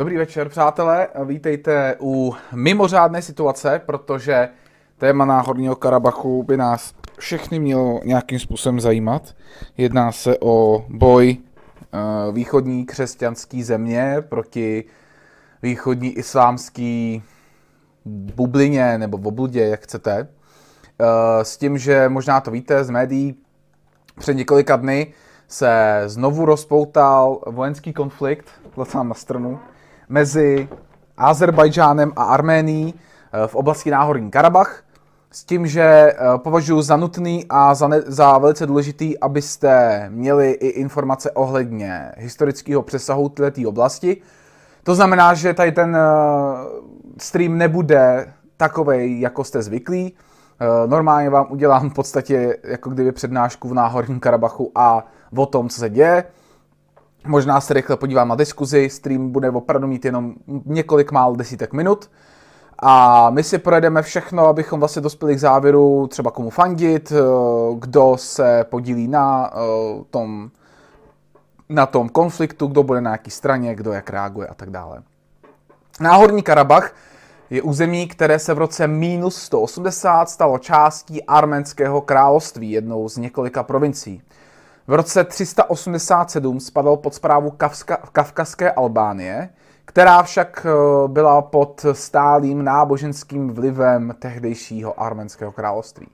Dobrý večer, přátelé. Vítejte u mimořádné situace, protože téma náhorního Karabachu by nás všechny mělo nějakým způsobem zajímat. Jedná se o boj uh, východní křesťanské země proti východní islámský bublině nebo obludě, jak chcete. Uh, s tím, že možná to víte z médií, před několika dny se znovu rozpoutal vojenský konflikt, to na stranu, mezi Azerbajdžánem a Arménií eh, v oblasti Náhorní Karabach, s tím, že eh, považuji za nutný a za, ne, za velice důležitý, abyste měli i informace ohledně historického přesahu této oblasti. To znamená, že tady ten eh, stream nebude takový, jako jste zvyklí. Normálně vám udělám v podstatě jako kdyby přednášku v Náhorním Karabachu a o tom, co se děje. Možná se rychle podívám na diskuzi, stream bude opravdu mít jenom několik málo desítek minut. A my si projedeme všechno, abychom vlastně dospěli k závěru, třeba komu fandit, eh, kdo se podílí na eh, tom, na tom konfliktu, kdo bude na jaký straně, kdo jak reaguje a tak dále. Náhorní Karabach je území, které se v roce minus 180 stalo částí arménského království, jednou z několika provincií. V roce 387 spadl pod zprávu Kavkazské Albánie, která však eh, byla pod stálým náboženským vlivem tehdejšího arménského království.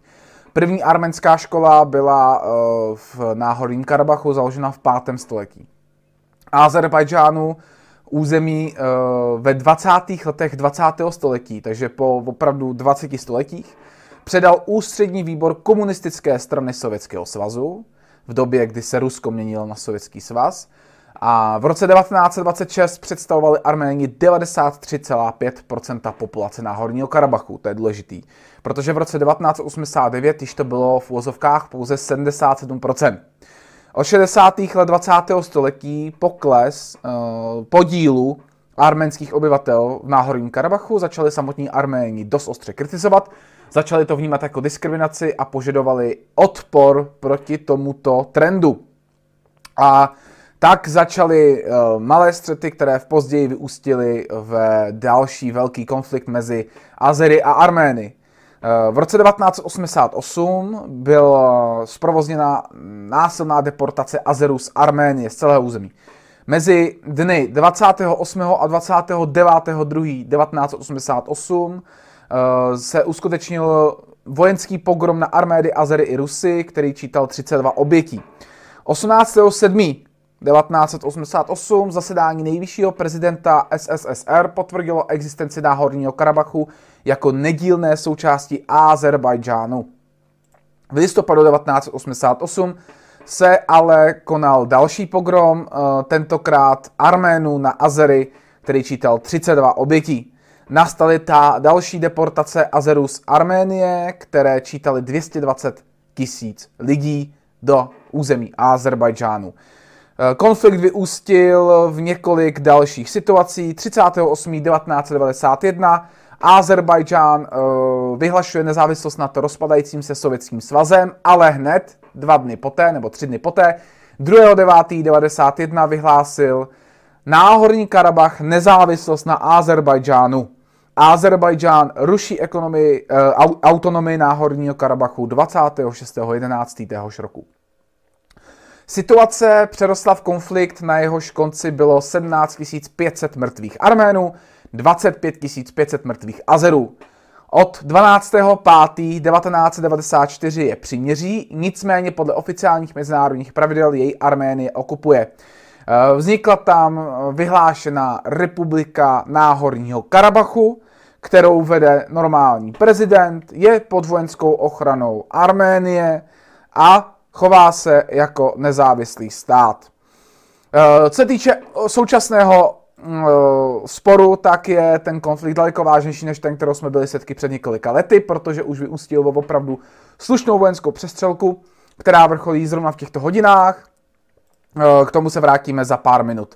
První arménská škola byla eh, v Náhorním Karabachu založena v 5. století. Azerbajdžánu území eh, ve 20. letech 20. století, takže po opravdu 20 stoletích, předal ústřední výbor komunistické strany Sovětského svazu, v době, kdy se Rusko měnilo na Sovětský svaz. A v roce 1926 představovali Arméni 93,5% populace Náhorního Karabachu. To je důležitý. Protože v roce 1989 již to bylo v úvozovkách pouze 77%. Od 60. let 20. století pokles uh, podílu arménských obyvatel v Náhorním Karabachu začali samotní Arméni dost ostře kritizovat začali to vnímat jako diskriminaci a požadovali odpor proti tomuto trendu. A tak začaly uh, malé střety, které v později vyústily v další velký konflikt mezi Azery a Armény. Uh, v roce 1988 byla zprovozněna násilná deportace Azerů z Arménie, z celého území. Mezi dny 28. a 29. 2. 1988 Eh, se uskutečnil vojenský pogrom na armédy Azery i Rusy, který čítal 32 obětí. 18.7. 1988 zasedání nejvyššího prezidenta SSSR potvrdilo existenci Náhorního Karabachu jako nedílné součástí Azerbajdžánu. V listopadu 1988 se ale konal další pogrom, eh, tentokrát Arménů na Azery, který čítal 32 obětí nastaly ta další deportace Azerů z Arménie, které čítali 220 tisíc lidí do území Azerbajdžánu. Eh, konflikt vyústil v několik dalších situací. 38.1991 Azerbajdžán eh, vyhlašuje nezávislost nad rozpadajícím se sovětským svazem, ale hned dva dny poté, nebo tři dny poté, 2.9.91 vyhlásil Náhorní Karabach nezávislost na Azerbajdžánu. Azerbajdžán ruší ekonomii, uh, autonomii Náhorního Karabachu 26.11. téhož roku. Situace přerostla v konflikt, na jehož konci bylo 17 500 mrtvých Arménů, 25 500 mrtvých Azerů. Od 12.5.1994 je příměří, nicméně podle oficiálních mezinárodních pravidel jej Arménie okupuje. Eh, vznikla tam vyhlášená republika Náhorního Karabachu, kterou vede normální prezident, je pod vojenskou ochranou Arménie a chová se jako nezávislý stát. Eh, co se týče současného mm, eh, sporu, tak je ten konflikt daleko vážnější než ten, kterou jsme byli svědky před několika lety, protože už vyústil v opravdu slušnou vojenskou přestřelku, která vrcholí zrovna v těchto hodinách. Eh, k tomu se vrátíme za pár minut.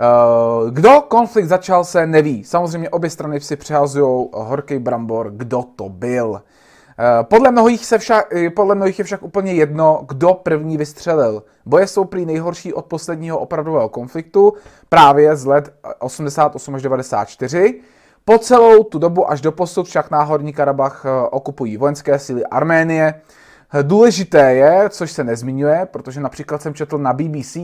Eh, kdo konflikt začal, se neví. Samozřejmě obě strany si přehazují horký brambor, kdo to byl. Podle mnohých, se však, podle mnohých je však úplně jedno, kdo první vystřelil. Boje jsou prý nejhorší od posledního opravdového konfliktu, právě z let 88 až 94. Po celou tu dobu až do posud však náhorní Karabach okupují vojenské síly Arménie, Důležité je, což se nezmiňuje, protože například jsem četl na BBC,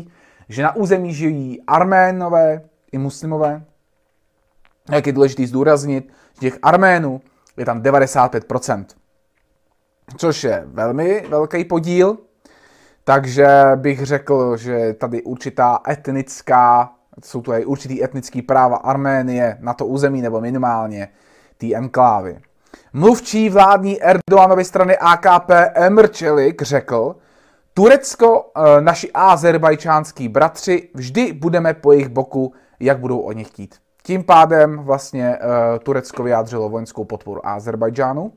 že na území žijí arménové i muslimové. Jak je důležité zdůraznit, že těch arménů je tam 95%, což je velmi velký podíl, takže bych řekl, že tady určitá etnická, jsou tu i určitý etnický práva Arménie na to území, nebo minimálně té enklávy. Mluvčí vládní Erdoganovy strany AKP Emr Čelik řekl, Turecko, eh, naši azerbajčánský bratři, vždy budeme po jejich boku, jak budou oni chtít. Tím pádem vlastně uh, Turecko vyjádřilo vojenskou podporu Azerbajdžánu,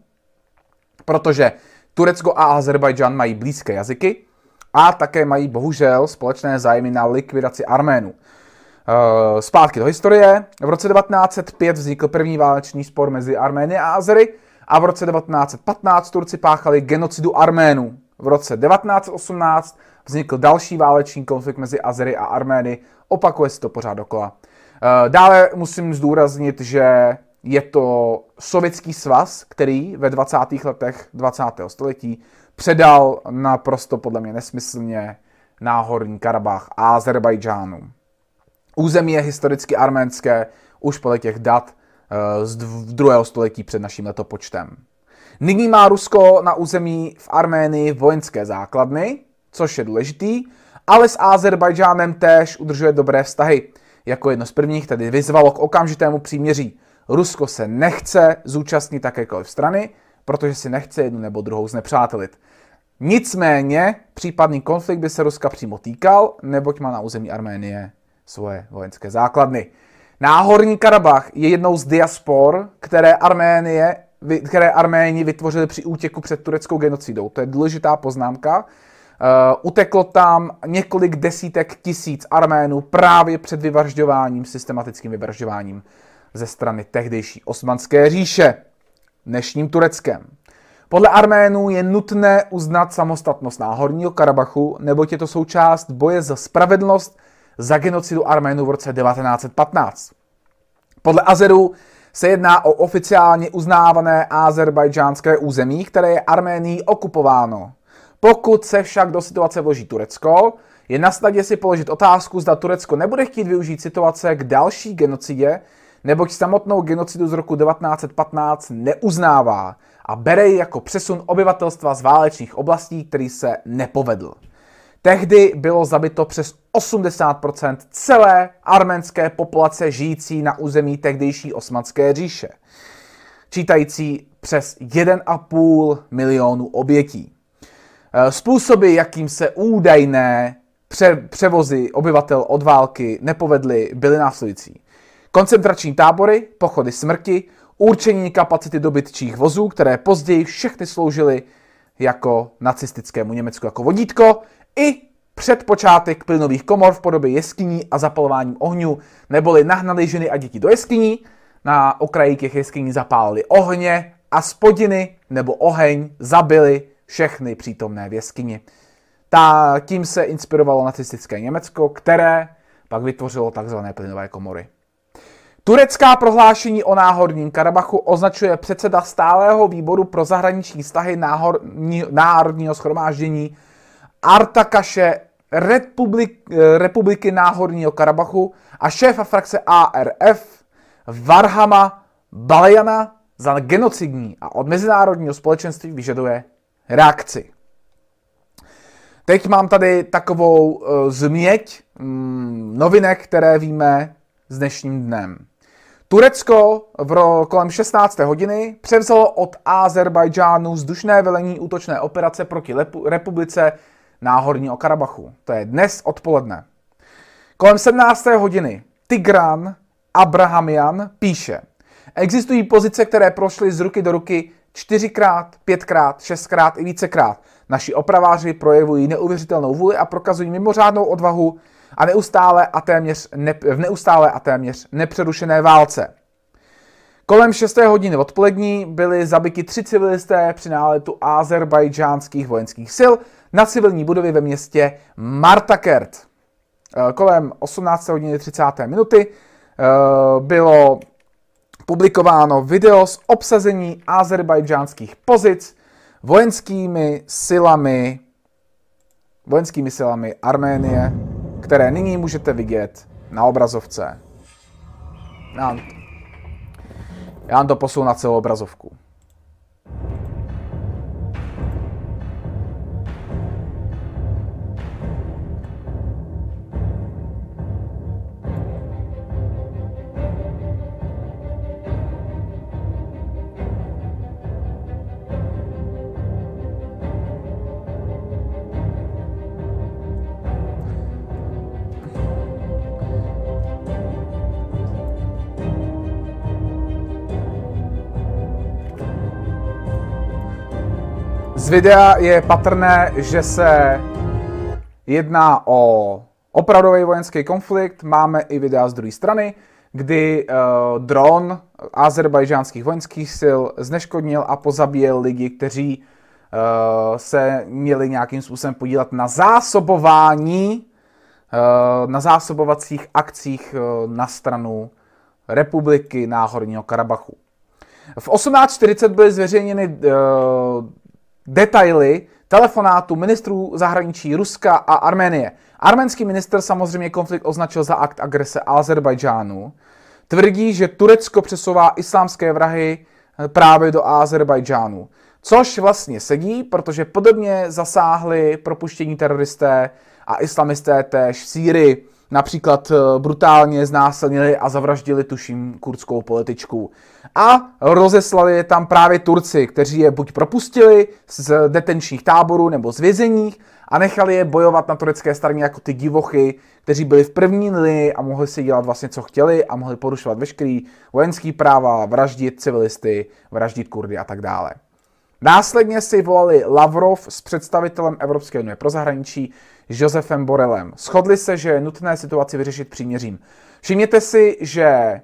protože Turecko a Azerbajdžán mají blízké jazyky a také mají bohužel společné zájmy na likvidaci Arménů. Uh, zpátky do historie. V roce 1905 vznikl první válečný spor mezi Armény a Azery a v roce 1915 Turci páchali genocidu Arménů. V roce 1918 vznikl další válečný konflikt mezi Azery a Armény. Opakuje se to pořád dokola. Uh, dále musím zdůraznit, že je to Sovětský svaz, který ve 20. letech 20. století předal naprosto podle mě nesmyslně náhorní Karabach a Azerbajdžánu. Území je historicky arménské už podle těch dat eh, z druhého století před naším letopočtem. Nyní má Rusko na území v Arménii vojenské základny, což je důležitý, ale s Azerbajdžánem též udržuje dobré vztahy. Jako jedno z prvních tedy vyzvalo k okamžitému příměří. Rusko se nechce zúčastnit takékoliv strany, protože si nechce jednu nebo druhou znepřátelit. Nicméně případný konflikt by se Ruska přímo týkal, neboť má na území Arménie svoje vojenské základny. Náhorní Karabach je jednou z diaspor, které Arménie, které Arméni vytvořili při útěku před tureckou genocidou. To je důležitá poznámka. Uh, uteklo tam několik desítek tisíc Arménů právě před vyvražďováním, systematickým vyvražďováním ze strany tehdejší osmanské říše, dnešním Tureckem. Podle Arménů je nutné uznat samostatnost Náhorního Karabachu, neboť je to součást boje za spravedlnost za genocidu Arménů v roce 1915. Podle Azerů se jedná o oficiálně uznávané azerbajdžánské území, které je Arménií okupováno. Pokud se však do situace vloží Turecko, je na snadě si položit otázku, zda Turecko nebude chtít využít situace k další genocidě, neboť samotnou genocidu z roku 1915 neuznává a bere ji jako přesun obyvatelstva z válečných oblastí, který se nepovedl. Tehdy bylo zabito přes 80% celé arménské populace žijící na území tehdejší osmanské říše, čítající přes 1,5 milionu obětí. Eh, způsoby, jakým se údajné pře- převozy obyvatel od války nepovedly, byly následující. Koncentrační tábory, pochody smrti, určení kapacity dobytčích vozů, které později všechny sloužily jako nacistickému Německu jako vodítko, i před počátek plynových komor v podobě jeskyní a zapalováním ohňů, neboli nahnali ženy a děti do jeskyní, na okraji těch jeskyní zapálili ohně a spodiny nebo oheň zabili všechny přítomné v jeskyni. Ta, tím se inspirovalo nacistické Německo, které pak vytvořilo tzv. plynové komory. Turecká prohlášení o náhorním Karabachu označuje předseda stálého výboru pro zahraniční vztahy národního schromáždění Artakaše Republik, republiky Náhorního Karabachu a šéfa frakce ARF Varhama Balejana za genocidní a od mezinárodního společenství vyžaduje reakci. Teď mám tady takovou uh, změť mm, novinek, které víme s dnešním dnem. Turecko v ro- kolem 16. hodiny převzalo od Azerbajdžánu vzdušné velení útočné operace proti republice Náhorního Karabachu. To je dnes odpoledne. Kolem 17. hodiny Tigran Abrahamian píše, existují pozice, které prošly z ruky do ruky čtyřikrát, pětkrát, šestkrát i vícekrát. Naši opraváři projevují neuvěřitelnou vůli a prokazují mimořádnou odvahu a neustále a téměř ne, v neustále a téměř nepřerušené válce. Kolem 6. hodiny odpolední byli zabiti tři civilisté při náletu azerbajdžánských vojenských sil na civilní budovy ve městě Martakert. Eh, kolem 18. hodiny 30. minuty eh, bylo publikováno video z obsazení azerbajdžánských pozic vojenskými silami vojenskými silami Arménie, které nyní můžete vidět na obrazovce. Já, já vám to posunu na celou obrazovku. Z videa je patrné, že se jedná o opravdový vojenský konflikt. Máme i videa z druhé strany, kdy uh, dron azerbajžánských vojenských sil zneškodnil a pozabíjel lidi, kteří uh, se měli nějakým způsobem podílet na zásobování, uh, na zásobovacích akcích uh, na stranu republiky Náhorního Karabachu. V 18.40 byly zveřejněny uh, detaily telefonátu ministrů zahraničí Ruska a Arménie. Arménský minister samozřejmě konflikt označil za akt agrese Azerbajdžánu. Tvrdí, že Turecko přesouvá islámské vrahy eh, právě do Azerbajdžánu. Což vlastně sedí, protože podobně zasáhli propuštění teroristé a islamisté též v Sýrii. Například eh, brutálně znásilnili a zavraždili, tuším, kurdskou političku. A rozeslali je tam právě Turci, kteří je buď propustili z detenčních táborů nebo z vězeních a nechali je bojovat na turecké straně jako ty divochy, kteří byli v první linii a mohli si dělat vlastně, co chtěli a mohli porušovat veškerý vojenský práva, vraždit civilisty, vraždit Kurdy a tak dále. Následně si volali Lavrov s představitelem Evropské unie pro zahraničí Josefem Borelem. Shodli se, že je nutné situaci vyřešit příměřím. Všimněte si, že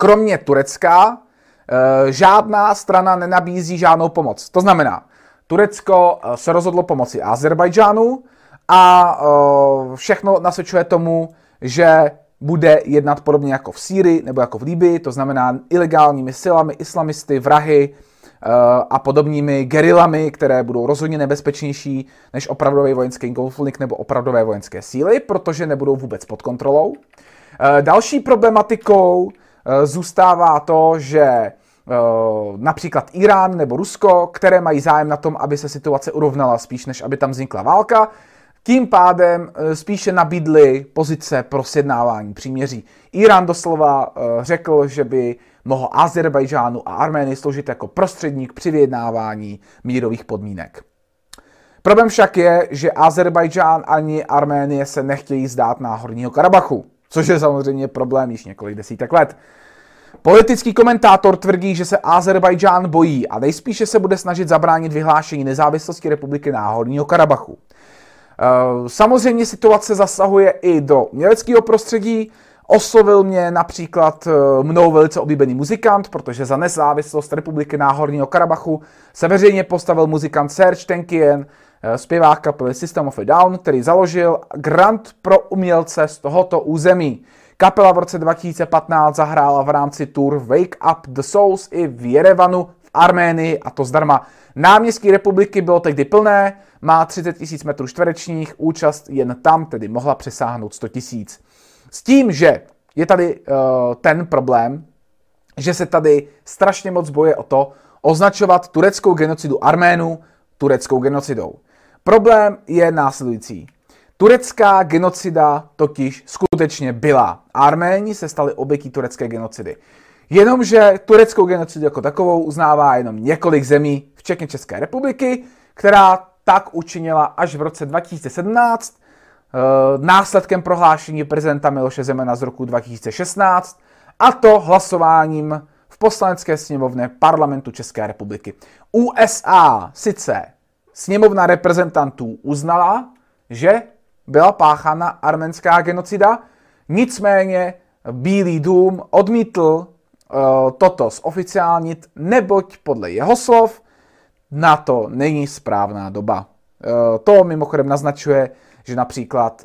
kromě Turecka eh, žádná strana nenabízí žádnou pomoc. To znamená, Turecko eh, se rozhodlo pomoci Azerbajdžánu a eh, všechno nasvědčuje tomu, že bude jednat podobně jako v Sýrii nebo jako v Líbii, to znamená ilegálními silami, islamisty, vrahy, a podobnými gerilami, které budou rozhodně nebezpečnější než opravdový vojenský konflikt nebo opravdové vojenské síly, protože nebudou vůbec pod kontrolou. Další problematikou zůstává to, že eh, například Irán nebo Rusko, které mají zájem na tom, aby se situace urovnala spíš, než aby tam vznikla válka, tím pádem spíše nabídli pozice pro sjednávání příměří. Irán doslova řekl, že by mohl Azerbajdžánu a Arménii sloužit jako prostředník při vyjednávání mírových podmínek. Problém však je, že Azerbajdžán ani Arménie se nechtějí zdát na Horního Karabachu, což je samozřejmě problém již několik desítek let. Politický komentátor tvrdí, že se Azerbajdžán bojí a nejspíše se bude snažit zabránit vyhlášení nezávislosti republiky Náhorního Karabachu. Eh, samozřejmě situace zasahuje i do německého prostředí, Oslovil mě například eh, mnou velice oblíbený muzikant, protože za nezávislost republiky Náhorního Karabachu se veřejně postavil muzikant Serge Tenkien, zpěvák kapely System of a Down, který založil grant pro umělce z tohoto území. Kapela v roce 2015 zahrála v rámci tour Wake Up the Souls i v Jerevanu v Arménii a to zdarma. Náměstí republiky bylo tehdy plné, má 30 000 metrů čtverečních, účast jen tam tedy mohla přesáhnout 100 000. S tím, že je tady uh, ten problém, že se tady strašně moc boje o to označovat tureckou genocidu Arménu tureckou genocidou. Problém je následující. Turecká genocida totiž skutečně byla. Arméni se stali obětí turecké genocidy. Jenomže tureckou genocidu jako takovou uznává jenom několik zemí, včetně České republiky, která tak učinila až v roce 2017 Eh, následkem prohlášení prezidenta Miloše Zemana z roku 2016 a to hlasováním v poslanecké sněmovně parlamentu České republiky. USA sice sněmovna reprezentantů uznala, že byla páchána arménská genocida, nicméně Bílý dům odmítl toto zoficiálnit, neboť podle jeho slov na to není správná doba. To mimochodem naznačuje, že například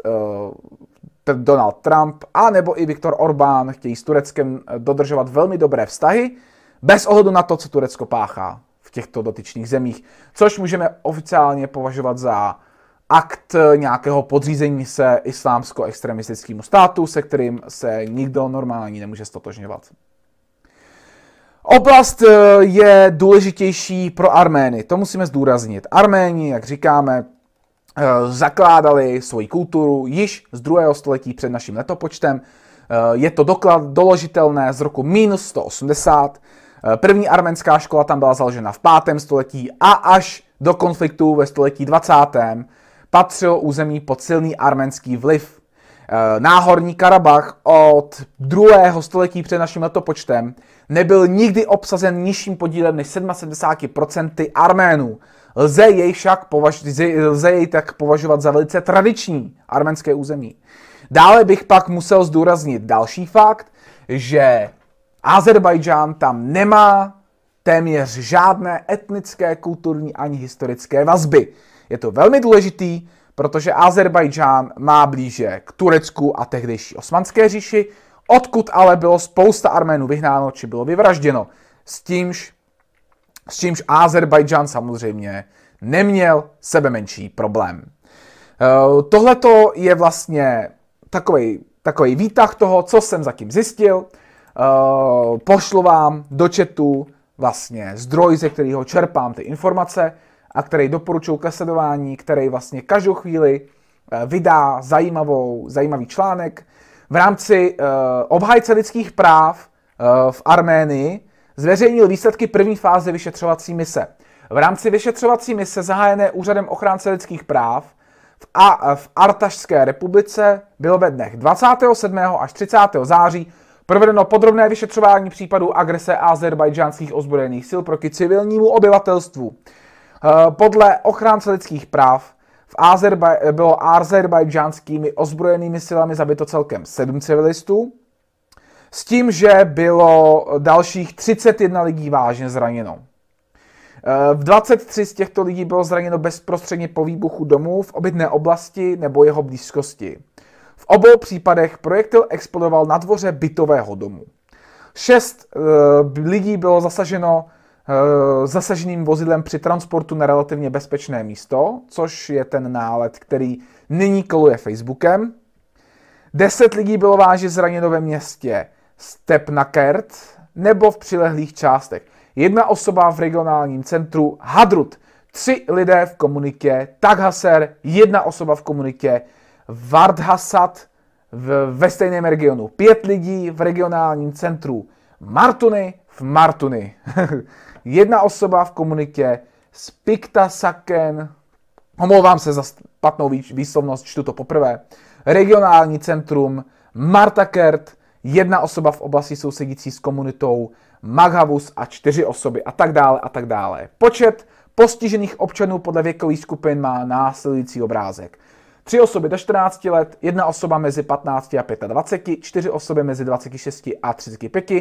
Donald Trump a nebo i Viktor Orbán chtějí s Tureckem dodržovat velmi dobré vztahy, bez ohledu na to, co Turecko páchá těchto dotyčných zemích, což můžeme oficiálně považovat za akt nějakého podřízení se islámsko-extremistickému státu, se kterým se nikdo normální nemůže stotožňovat. Oblast eh, je důležitější pro Armény, to musíme zdůraznit. Arméni, jak říkáme, eh, zakládali svoji kulturu již z druhého století před naším letopočtem. Eh, je to doklad doložitelné z roku minus 180. První arménská škola tam byla založena v 5. století a až do konfliktu ve století 20. patřilo území pod silný arménský vliv. Náhorní Karabach od 2. století před naším letopočtem nebyl nikdy obsazen nižším podílem než 77% Arménů. Lze jej však považ- lze jej tak považovat za velice tradiční arménské území. Dále bych pak musel zdůraznit další fakt, že Azerbajdžán tam nemá téměř žádné etnické, kulturní ani historické vazby. Je to velmi důležitý, protože Azerbajdžán má blíže k Turecku a tehdejší osmanské říši, odkud ale bylo spousta Arménů vyhnáno či bylo vyvražděno. S tímž, s tímž Azerbajdžán samozřejmě neměl sebe menší problém. Uh, tohleto je vlastně takový, takový výtah toho, co jsem zatím zjistil. Uh, pošlu vám do chatu vlastně zdroj, ze kterého čerpám ty informace a který doporučuji ke sledování, který vlastně každou chvíli uh, vydá zajímavou, zajímavý článek, v rámci uh, obhajce lidských práv v Arménii zveřejnil výsledky první fáze vyšetřovací mise. V rámci vyšetřovací mise zahájené úřadem ochránce lidských práv A, v Artašské republice bylo ve dnech 27. až 30. září provedeno podrobné vyšetřování případů agrese azerbajdžánských ozbrojených sil proti civilnímu obyvatelstvu. Podle ochránce lidských práv v Azerbaj- bylo azerbajdžánskými ozbrojenými silami zabito celkem 7 civilistů, s tím, že bylo dalších 31 lidí vážně zraněno. V 23 z těchto lidí bylo zraněno bezprostředně po výbuchu domů v obytné oblasti nebo jeho blízkosti. V obou případech projektil explodoval na dvoře bytového domu. Šest uh, lidí bylo zasaženo Eh, zasaženým vozidlem při transportu na relativně bezpečné místo, což je ten nálet, který nyní koluje Facebookem. Deset lidí bylo vážně zraněno ve městě Stepnakert nebo v přilehlých částech. Jedna osoba v regionálním centru Hadrut, tři lidé v komunitě Taghaser, jedna osoba v komunitě Vardhasat v, ve stejném regionu. Pět lidí v regionálním centru Martuny v Martuny. jedna osoba v komunitě Spikta Saken, omlouvám se za špatnou výslovnost, čtu to poprvé, regionální centrum Martakert, jedna osoba v oblasti sousedící s komunitou Maghavus a čtyři osoby a tak dále a tak dále. Počet postižených občanů podle věkových skupin má následující obrázek. Tři osoby do 14 let, jedna osoba mezi 15 a 25, čtyři osoby mezi 26 a 35,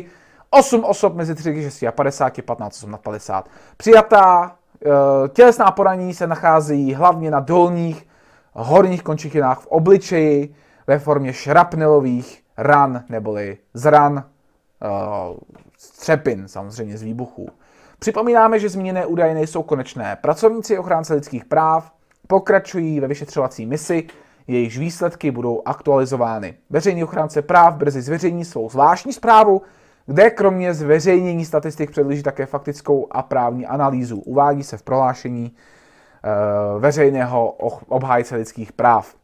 8 osob mezi 36 a 50, 15 osob nad 50. Přijatá eh, tělesná poranění se nachází hlavně na dolních horních končetinách v obličeji ve formě šrapnelových ran neboli zran, eh, střepin samozřejmě z výbuchů. Připomínáme, že zmíněné údaje nejsou konečné. Pracovníci ochránce lidských práv pokračují ve vyšetřovací misi, jejichž výsledky budou aktualizovány. Veřejný ochránce práv brzy zveřejní svou zvláštní zprávu, kde kromě zveřejnění statistik předloží také faktickou a právní analýzu. Uvádí se v prohlášení uh, veřejného obhájce lidských práv.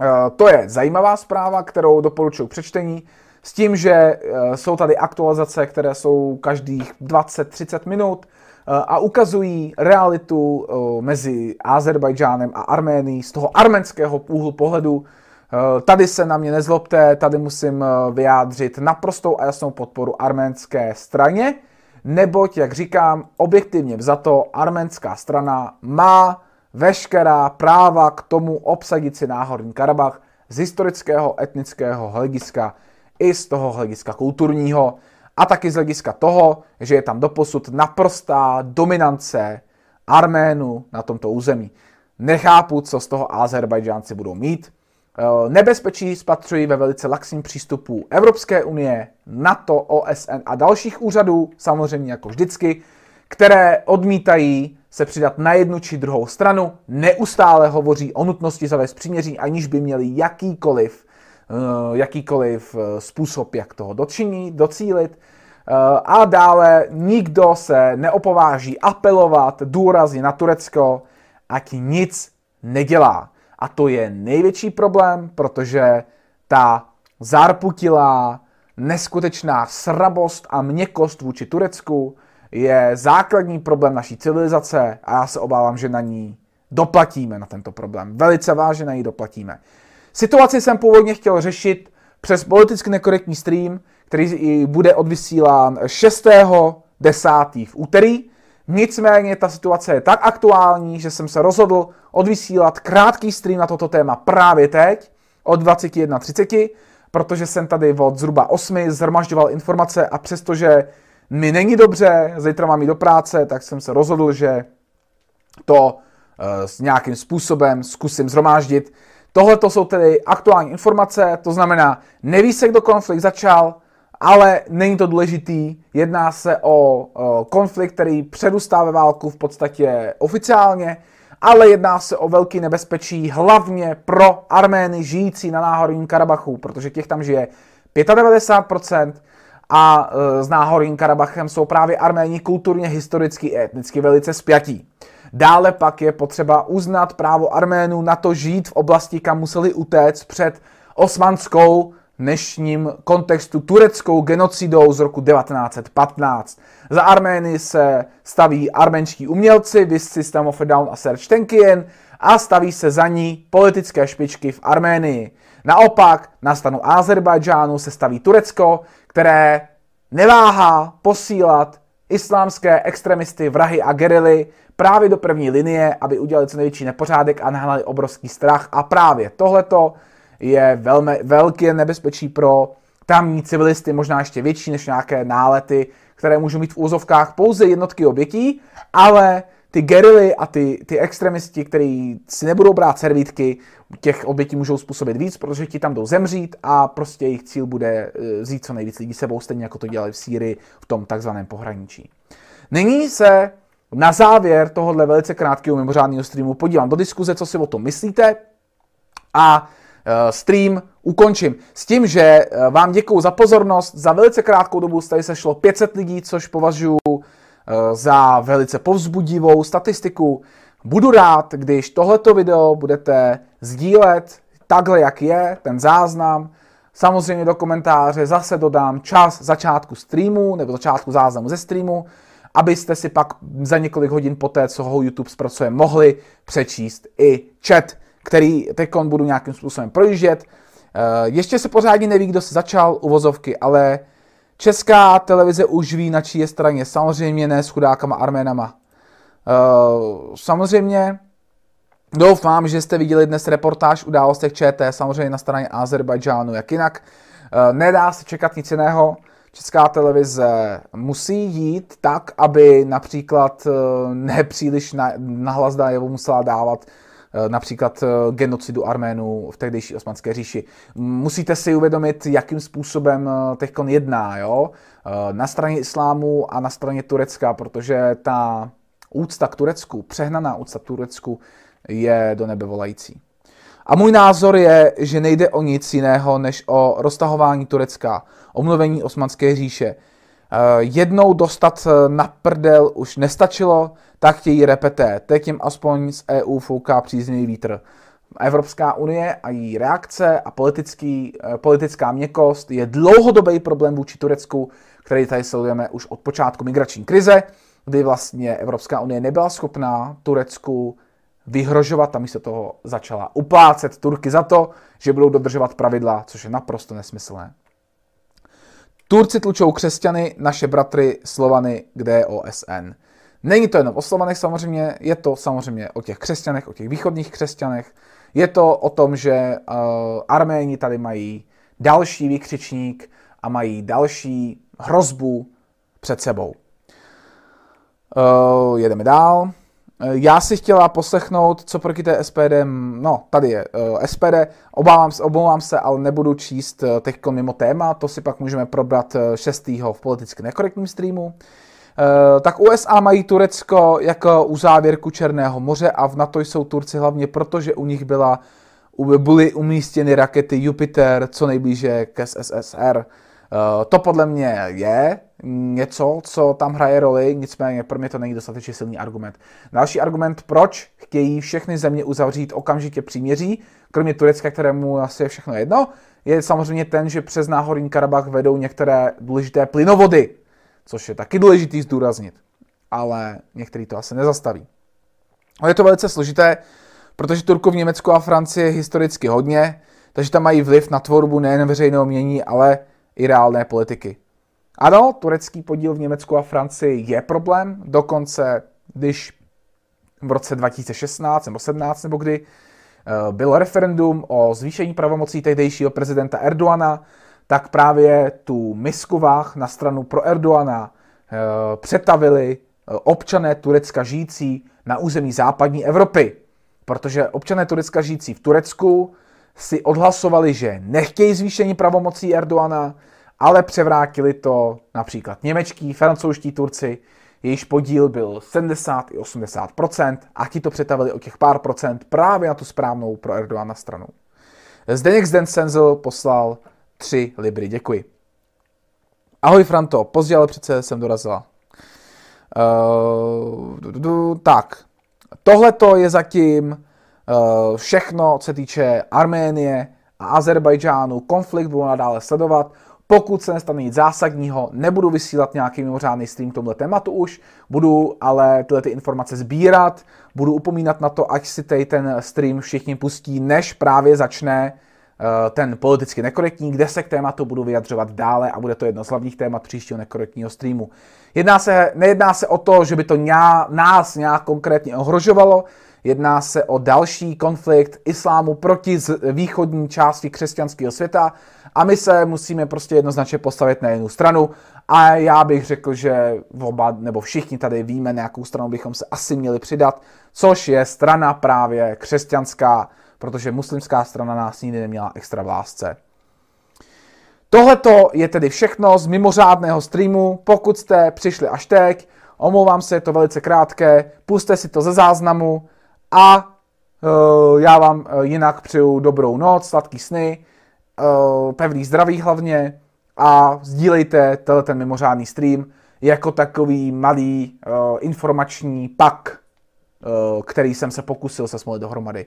Uh, to je zajímavá zpráva, kterou doporučuji přečtení, s tím, že uh, jsou tady aktualizace, které jsou každých 20-30 minut a ukazují realitu mezi Azerbajdžánem a Arménií z toho arménského úhlu pohledu, Eh, tady se na mě nezlobte, tady musím eh, vyjádřit naprostou a jasnou podporu arménské straně, neboť, jak říkám, objektivně vzato, arménská strana má veškerá práva k tomu obsadit si náhorní Karabach z historického, etnického hlediska i z toho hlediska kulturního. A taky z hlediska toho, že je tam doposud naprostá dominance Arménu na tomto území. Nechápu, co z toho Azerbajdžánci budou mít. Eh, nebezpečí spatřují ve velice laxním přístupu Evropské unie, NATO, OSN a dalších úřadů, samozřejmě jako vždycky, které odmítají se přidat na jednu či druhou stranu, neustále hovoří o nutnosti zavést příměří, aniž by měli jakýkoliv, jakýkoliv eh, způsob, jak toho dočinit, docílit. A dále nikdo se neopováží apelovat důrazně na Turecko, ať nic nedělá. A to je největší problém, protože ta zárputilá, neskutečná srabost a měkost vůči Turecku je základní problém naší civilizace a já se obávám, že na ní doplatíme na tento problém. Velice vážně na ní doplatíme. Situaci jsem původně chtěl řešit přes politicky nekorektní stream, který bude odvysílán 6.10. v úterý. Nicméně ta situace je tak aktuální, že jsem se rozhodl odvysílat krátký stream na toto téma právě teď od 21.30, protože jsem tady od zhruba 8 zhromažďoval informace a přestože mi není dobře, zítra mám jít do práce, tak jsem se rozhodl, že to uh, s nějakým způsobem zkusím zhromáždit. Tohle to jsou tedy aktuální informace, to znamená, neví se, kdo konflikt začal, ale není to důležitý. Jedná se o, o konflikt, který předustává válku v podstatě oficiálně, ale jedná se o velký nebezpečí hlavně pro Armény žijící na náhorním Karabachu, protože těch tam žije 95% a e, s náhorním Karabachem jsou právě Arméni kulturně, historicky i etnicky velice spjatí. Dále pak je potřeba uznat právo Arménů na to žít v oblasti, kam museli utéct před osmanskou dnešním kontextu tureckou genocidou z roku 1915. Za Armény se staví arménští umělci, vys System of a Down a Serge Tenkien a staví se za ní politické špičky v Arménii. Naopak na stanu Azerbajdžánu se staví Turecko, které neváhá posílat islámské extremisty, vrahy a gerily právě do první linie, aby udělali co největší nepořádek a nahnali obrovský strach. A právě tohleto je velmi, velké nebezpečí pro tamní civilisty, možná ještě větší než nějaké nálety, které můžou mít v úzovkách pouze jednotky obětí, ale ty gerily a ty, ty extremisti, kteří si nebudou brát servítky, těch obětí můžou způsobit víc, protože ti tam jdou zemřít a prostě jejich cíl bude eh, vzít co nejvíc lidí sebou, stejně jako to dělali v Sýrii v tom takzvaném pohraničí. Nyní se na závěr tohohle velice krátkého mimořádného streamu podívám do diskuze, co si o tom myslíte a Eh, stream ukončím. S tím, že eh, vám děkuji za pozornost. Za velice krátkou dobu tady se šlo 500 lidí, což považuji za velice povzbudivou statistiku. Budu rád, když tohleto video budete sdílet takhle, jak je, ten záznam. Samozřejmě do komentáře zase dodám čas začátku streamu nebo začátku záznamu ze streamu, abyste si pak za několik hodin poté, co ho YouTube zpracuje, mohli přečíst i chat který teď budu nějakým způsobem projíždět. Eh, ještě se pořádně neví, kdo se začal uvozovky, ale česká televize už ví, na čí je straně. Samozřejmě ne s chudákama Arménama. Eh, samozřejmě doufám, že jste viděli dnes reportáž událostech ČT, samozřejmě na straně Azerbajdžánu, jak jinak. Eh, nedá se čekat nic jiného. Česká televize musí jít tak, aby například nepříliš nahlas najevo musela dávat Eh, například eh, genocidu Arménů v tehdejší osmanské říši. Musíte si uvědomit, jakým způsobem eh, teď jedná, jo? na straně islámu a na straně Turecka, protože ta úcta k Turecku, přehnaná úcta k Turecku je do nebe volající. A můj názor je, že nejde o nic jiného, než o roztahování Turecka, omluvení osmanské říše. Jednou dostat na prdel už nestačilo, tak chtějí repeté. Teď jim aspoň z EU fouká příznivý vítr. Evropská unie a její reakce a politický, eh, politická měkost je dlouhodobý problém vůči Turecku, který tady sledujeme už od počátku migrační krize, kdy vlastně Evropská unie nebyla schopná Turecku vyhrožovat a místo toho začala uplácet Turky za to, že budou dodržovat pravidla, což je naprosto nesmyslné. Turci tlučou křesťany, naše bratry Slovany, kde je OSN. Není to jenom o Slovanech samozřejmě, je to samozřejmě o těch křesťanech, o těch východních křesťanech. Je to o tom, že uh, Arméni tady mají další výkřičník a mají další hrozbu před sebou. Uh, jedeme dál. Já si chtěla poslechnout, co proti té SPD, no tady je uh, SPD, obávám se, obávám se, ale nebudu číst uh, teď mimo téma, to si pak můžeme probrat uh, 6. v politicky nekorektním streamu. Tak USA mají Turecko jako uzávěrku Černého moře a v NATO jsou Turci hlavně proto, že u nich byla, byly umístěny rakety Jupiter co nejblíže k SSSR. Uh, to podle mě je něco, co tam hraje roli, nicméně pro mě to není dostatečně silný argument. Další argument, proč chtějí všechny země uzavřít okamžitě příměří, kromě Turecka, kterému asi je všechno jedno, je samozřejmě ten, že přes náhorní Karabach vedou některé důležité plynovody, což je taky důležitý zdůraznit, ale některý to asi nezastaví. Ale je to velice složité, protože Turku v Německu a Francii historicky hodně, takže tam mají vliv na tvorbu nejen veřejného mění, ale i reálné politiky. Ano, turecký podíl v Německu a Francii je problém, dokonce když v roce 2016 nebo 17 nebo kdy eh, bylo referendum o zvýšení pravomocí tehdejšího prezidenta Erdoana, tak právě tu misku váh na stranu pro Erdoana eh, přetavili eh, občané Turecka žijící na území západní Evropy. Protože občané Turecka žijící v Turecku si odhlasovali, že nechtějí zvýšení pravomocí Erdoana, ale převrátili to například němečtí, francouzští Turci, jejíž podíl byl 70 i 80% a ti to přetavili o těch pár procent právě na tu správnou pro Erdoana stranu. Zdeněk Zdensenzel poslal 3 libry, děkuji. Ahoj Franto, pozdě, ale přece jsem dorazila. Uh, tak, tohle to je zatím všechno, co se týče Arménie a Azerbajdžánu. Konflikt budu nadále sledovat. Pokud se nestane nic zásadního, nebudu vysílat nějaký mimořádný stream k tomhle tématu už, budu ale tyhle ty informace sbírat, budu upomínat na to, ať si tady ten stream všichni pustí, než právě začne uh, ten politicky nekorektní, kde se k tématu budu vyjadřovat dále a bude to jedno z hlavních témat příštího nekorektního streamu. Jedná se, nejedná se o to, že by to nás nějak konkrétně ohrožovalo, Jedná se o další konflikt islámu proti východní části křesťanského světa a my se musíme prostě jednoznačně postavit na jednu stranu a já bych řekl, že oba nebo všichni tady víme, na jakou stranu bychom se asi měli přidat, což je strana právě křesťanská, protože muslimská strana nás nikdy neměla extra v lásce. Tohle je tedy všechno z mimořádného streamu. Pokud jste přišli až teď, omlouvám se, je to velice krátké, puste si to ze záznamu, a uh, já vám uh, jinak přeju dobrou noc, sladký sny, uh, pevný zdraví hlavně a sdílejte tenhle ten mimořádný stream jako takový malý informační pak, který jsem se pokusil se smolit dohromady.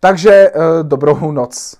Takže dobrou noc.